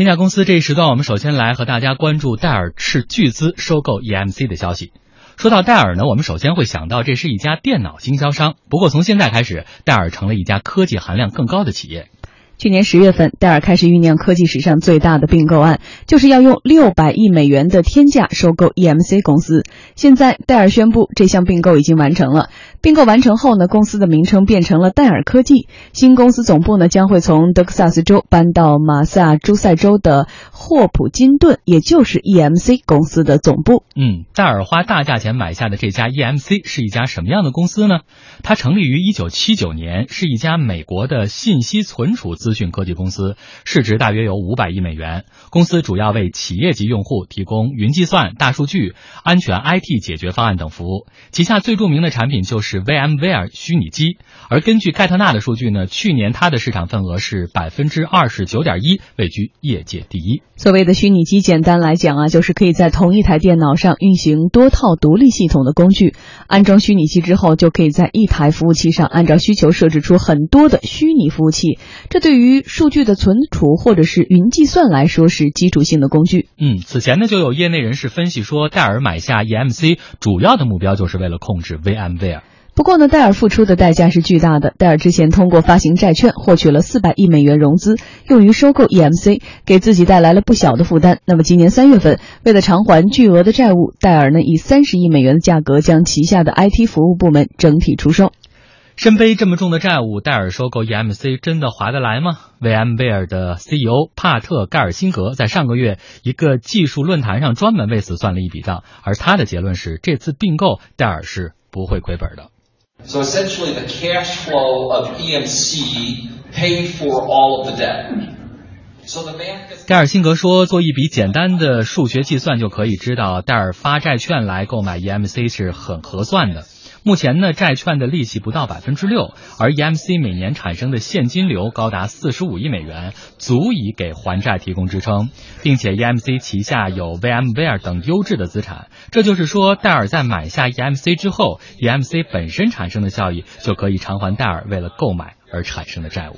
天下公司这一时段，我们首先来和大家关注戴尔斥巨资收购 EMC 的消息。说到戴尔呢，我们首先会想到这是一家电脑经销商。不过从现在开始，戴尔成了一家科技含量更高的企业。去年十月份，戴尔开始酝酿科技史上最大的并购案，就是要用六百亿美元的天价收购 EMC 公司。现在，戴尔宣布这项并购已经完成了。并购完成后呢，公司的名称变成了戴尔科技。新公司总部呢将会从德克萨斯州搬到马萨诸塞州的霍普金顿，也就是 EMC 公司的总部。嗯，戴尔花大价钱买下的这家 EMC 是一家什么样的公司呢？它成立于一九七九年，是一家美国的信息存储资讯科技公司，市值大约有五百亿美元。公司主要为企业级用户提供云计算、大数据、安全 IT 解决方案等服务。旗下最著名的产品就是。VMware 虚拟机，而根据盖特纳的数据呢，去年它的市场份额是百分之二十九点一，位居业界第一。所谓的虚拟机，简单来讲啊，就是可以在同一台电脑上运行多套独立系统的工具。安装虚拟机之后，就可以在一台服务器上按照需求设置出很多的虚拟服务器。这对于数据的存储或者是云计算来说是基础性的工具。嗯，此前呢就有业内人士分析说，戴尔买下 EMC 主要的目标就是为了控制 VMware。不过呢，戴尔付出的代价是巨大的。戴尔之前通过发行债券获取了四百亿美元融资，用于收购 EMC，给自己带来了不小的负担。那么今年三月份，为了偿还巨额的债务，戴尔呢以三十亿美元的价格将旗下的 IT 服务部门整体出售。身背这么重的债务，戴尔收购 EMC 真的划得来吗？VMware 的 CEO 帕特盖尔辛格在上个月一个技术论坛上专门为此算了一笔账，而他的结论是，这次并购戴尔是不会亏本的。So essentially, the cash flow of EMC paid for all of the debt. 盖尔辛格说：“做一笔简单的数学计算就可以知道，戴尔发债券来购买 EMC 是很合算的。”目前呢，债券的利息不到百分之六，而 EMC 每年产生的现金流高达四十五亿美元，足以给还债提供支撑，并且 EMC 旗下有 VMware 等优质的资产。这就是说，戴尔在买下 EMC 之后，EMC 本身产生的效益就可以偿还戴尔为了购买而产生的债务。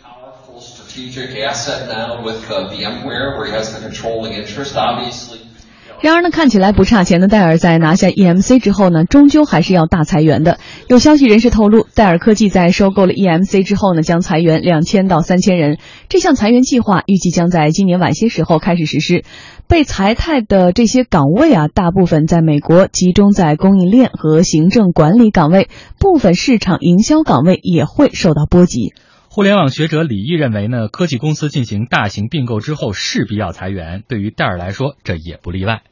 然而呢，看起来不差钱的戴尔在拿下 EMC 之后呢，终究还是要大裁员的。有消息人士透露，戴尔科技在收购了 EMC 之后呢，将裁员两千到三千人。这项裁员计划预计将在今年晚些时候开始实施。被裁汰的这些岗位啊，大部分在美国，集中在供应链和行政管理岗位，部分市场营销岗位也会受到波及。互联网学者李毅认为呢，科技公司进行大型并购之后势必要裁员，对于戴尔来说，这也不例外。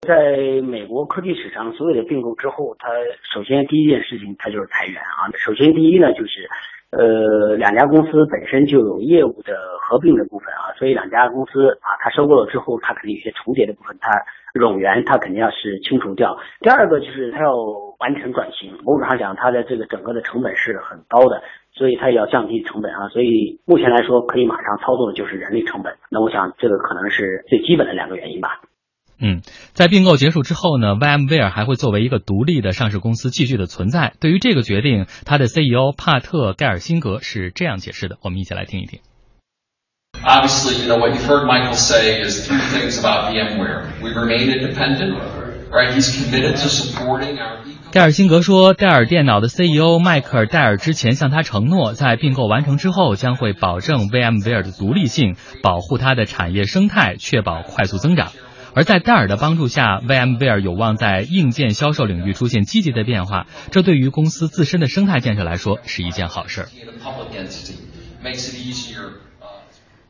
在美国科技史上，所有的并购之后，它首先第一件事情，它就是裁员啊。首先第一呢，就是呃两家公司本身就有业务的合并的部分啊，所以两家公司啊，它收购了之后，它肯定有些重叠的部分，它冗员它肯定要是清除掉。第二个就是它要完成转型，某种上讲，它的这个整个的成本是很高的，所以它也要降低成本啊。所以目前来说，可以马上操作的就是人力成本。那我想这个可能是最基本的两个原因吧。嗯，在并购结束之后呢，VMware 还会作为一个独立的上市公司继续的存在。对于这个决定，他的 CEO 帕特盖尔辛格是这样解释的，我们一起来听一听。Obviously, you know what you've heard Michael say is two things about VMware. We remain independent, right? He's committed to supporting our. 盖尔辛格说，戴尔电脑的 CEO 迈克尔戴尔之前向他承诺，在并购完成之后，将会保证 VMware 的独立性，保护它的产业生态，确保快速增长。而在戴尔的帮助下，VMware 有望在硬件销售领域出现积极的变化，这对于公司自身的生态建设来说是一件好事。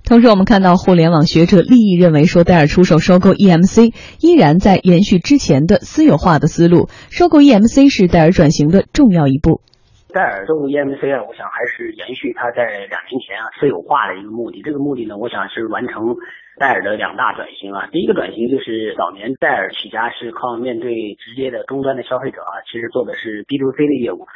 同时，我们看到互联网学者利益认为说，戴尔出手收购 EMC，依然在延续之前的私有化的思路，收购 EMC 是戴尔转型的重要一步。戴尔收购 EMC 啊，我想还是延续他在两年前啊私有化的一个目的。这个目的呢，我想是完成戴尔的两大转型啊。第一个转型就是早年戴尔起家是靠面对直接的终端的消费者啊，其实做的是 B to C 的业务，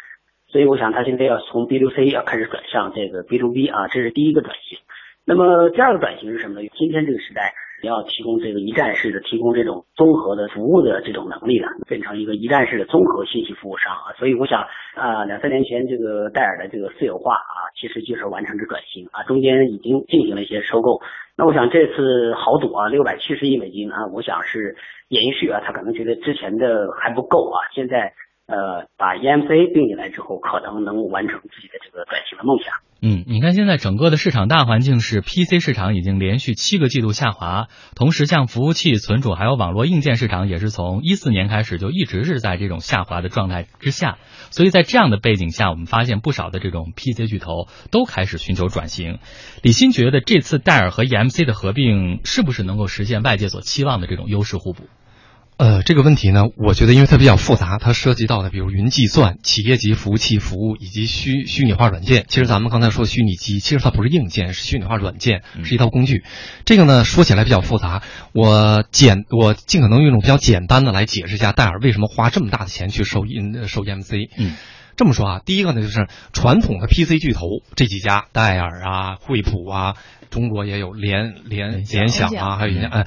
所以我想他现在要从 B to C 要开始转向这个 B to B 啊，这是第一个转型。那么第二个转型是什么呢？今天这个时代。要提供这个一站式的提供这种综合的服务的这种能力了，变成一个一站式的综合信息服务商啊。所以我想啊，两三年前这个戴尔的这个私有化啊，其实就是完成这转型啊，中间已经进行了一些收购。那我想这次豪赌啊，六百七十亿美金啊，我想是延续啊，他可能觉得之前的还不够啊，现在。呃，把 EMC 并进来之后，可能能完成自己的这个转型的梦想。嗯，你看现在整个的市场大环境是 PC 市场已经连续七个季度下滑，同时像服务器、存储还有网络硬件市场也是从一四年开始就一直是在这种下滑的状态之下。所以在这样的背景下，我们发现不少的这种 PC 巨头都开始寻求转型。李欣觉得这次戴尔和 EMC 的合并是不是能够实现外界所期望的这种优势互补？呃，这个问题呢，我觉得因为它比较复杂，它涉及到的比如云计算、企业级服务器服务以及虚虚拟化软件。其实咱们刚才说虚拟机，其实它不是硬件，是虚拟化软件，是一套工具。这个呢，说起来比较复杂，我简我尽可能用一种比较简单的来解释一下戴尔为什么花这么大的钱去收 E 收 EMC。嗯，这么说啊，第一个呢就是传统的 PC 巨头这几家，戴尔啊、惠普啊，中国也有联联联想啊，还有一家哎。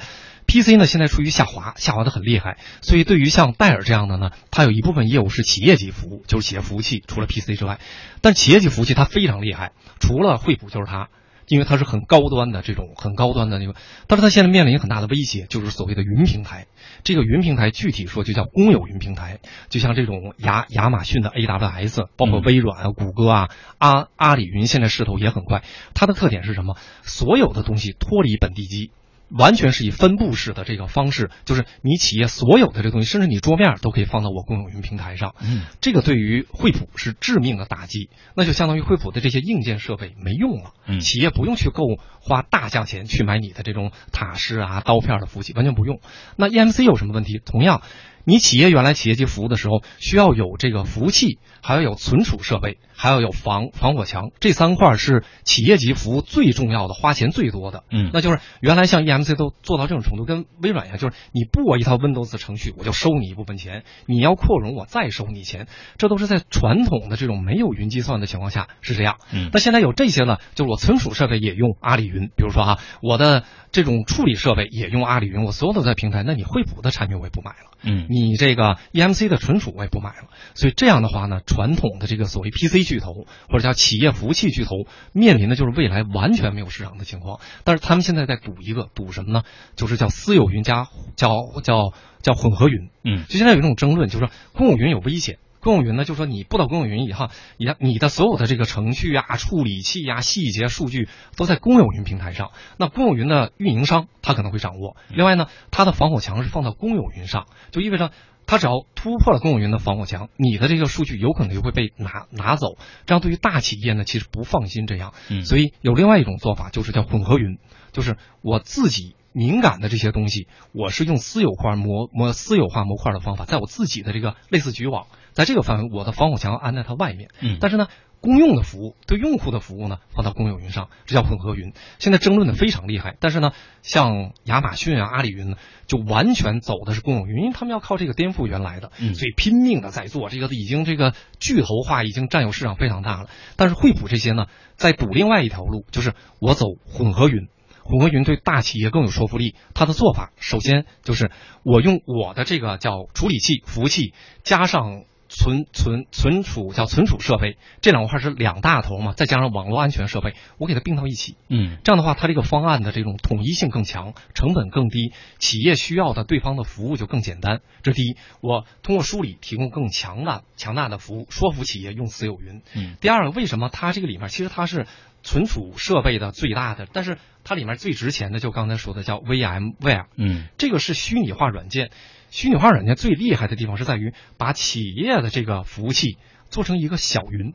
PC 呢，现在处于下滑，下滑的很厉害，所以对于像戴尔这样的呢，它有一部分业务是企业级服务，就是企业服务器，除了 PC 之外，但企业级服务器它非常厉害，除了惠普就是它，因为它是很高端的这种很高端的那个，但是它现在面临很大的威胁，就是所谓的云平台。这个云平台具体说就叫公有云平台，就像这种亚亚马逊的 AWS，包括微软啊、谷歌啊、阿阿里云，现在势头也很快。它的特点是什么？所有的东西脱离本地机。完全是以分布式的这个方式，就是你企业所有的这东西，甚至你桌面都可以放到我公有云平台上。嗯，这个对于惠普是致命的打击，那就相当于惠普的这些硬件设备没用了。嗯，企业不用去购花大价钱去买你的这种塔式啊刀片的服务器，完全不用。那 EMC 有什么问题？同样。你企业原来企业级服务的时候，需要有这个服务器，还要有存储设备，还要有防防火墙，这三块是企业级服务最重要的，花钱最多的。嗯，那就是原来像 EMC 都做到这种程度，跟微软一样，就是你布我一套 Windows 程序，我就收你一部分钱；你要扩容，我再收你钱。这都是在传统的这种没有云计算的情况下是这样。嗯，那现在有这些呢，就是我存储设备也用阿里云，比如说哈，我的这种处理设备也用阿里云，我所有的在平台，那你惠普的产品我也不买了。嗯，你这个 EMC 的存储我也不买了，所以这样的话呢，传统的这个所谓 PC 巨头或者叫企业服务器巨头面临的就是未来完全没有市场的情况。但是他们现在在赌一个，赌什么呢？就是叫私有云加叫叫叫混合云。嗯，就现在有一种争论，就是说公有云有危险。公有云呢，就说你布到公有云以后，你你的所有的这个程序啊、处理器呀、细节数据都在公有云平台上。那公有云的运营商他可能会掌握。另外呢，它的防火墙是放到公有云上，就意味着它只要突破了公有云的防火墙，你的这个数据有可能就会被拿拿走。这样对于大企业呢，其实不放心这样。嗯，所以有另外一种做法，就是叫混合云，就是我自己。敏感的这些东西，我是用私有化模模私有化模块的方法，在我自己的这个类似局网，在这个范围，我的防火墙安在它外面。嗯，但是呢，公用的服务对用户的服务呢，放到公有云上，这叫混合云。现在争论的非常厉害，但是呢，像亚马逊啊、阿里云呢，就完全走的是公有云，因为他们要靠这个颠覆原来的，嗯，所以拼命的在做这个，已经这个巨头化已经占有市场非常大了。但是惠普这些呢，在赌另外一条路，就是我走混合云。混合云对大企业更有说服力。他的做法，首先就是我用我的这个叫处理器、服务器，加上存存存储叫存储设备，这两块是两大头嘛，再加上网络安全设备，我给它并到一起。嗯，这样的话，它这个方案的这种统一性更强，成本更低，企业需要的对方的服务就更简单。这是第一，我通过梳理提供更强大强大的服务，说服企业用私有云。嗯，第二个，为什么它这个里面其实它是存储设备的最大的，但是它里面最值钱的就刚才说的叫 VMware。嗯，这个是虚拟化软件。虚拟化软件最厉害的地方是在于把企业的这个服务器做成一个小云。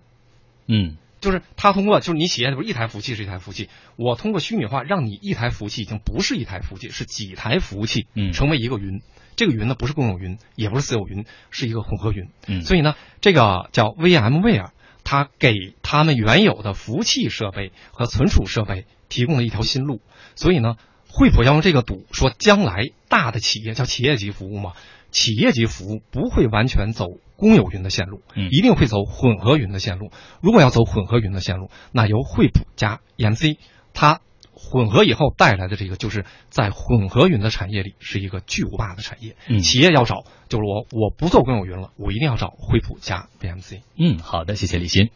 嗯，就是它通过就是你企业不是一台服务器是一台服务器，我通过虚拟化让你一台服务器已经不是一台服务器，是几台服务器，嗯，成为一个云。这个云呢不是公有云，也不是私有云，是一个混合云。嗯，所以呢，这个叫 VMware，它给他们原有的服务器设备和存储设备提供了一条新路。所以呢。惠普要用这个赌，说将来大的企业叫企业级服务嘛，企业级服务不会完全走公有云的线路，嗯，一定会走混合云的线路。如果要走混合云的线路，那由惠普加 EMC，它混合以后带来的这个，就是在混合云的产业里是一个巨无霸的产业。嗯，企业要找，就是我我不做公有云了，我一定要找惠普加 BMC。嗯，好的，谢谢李欣。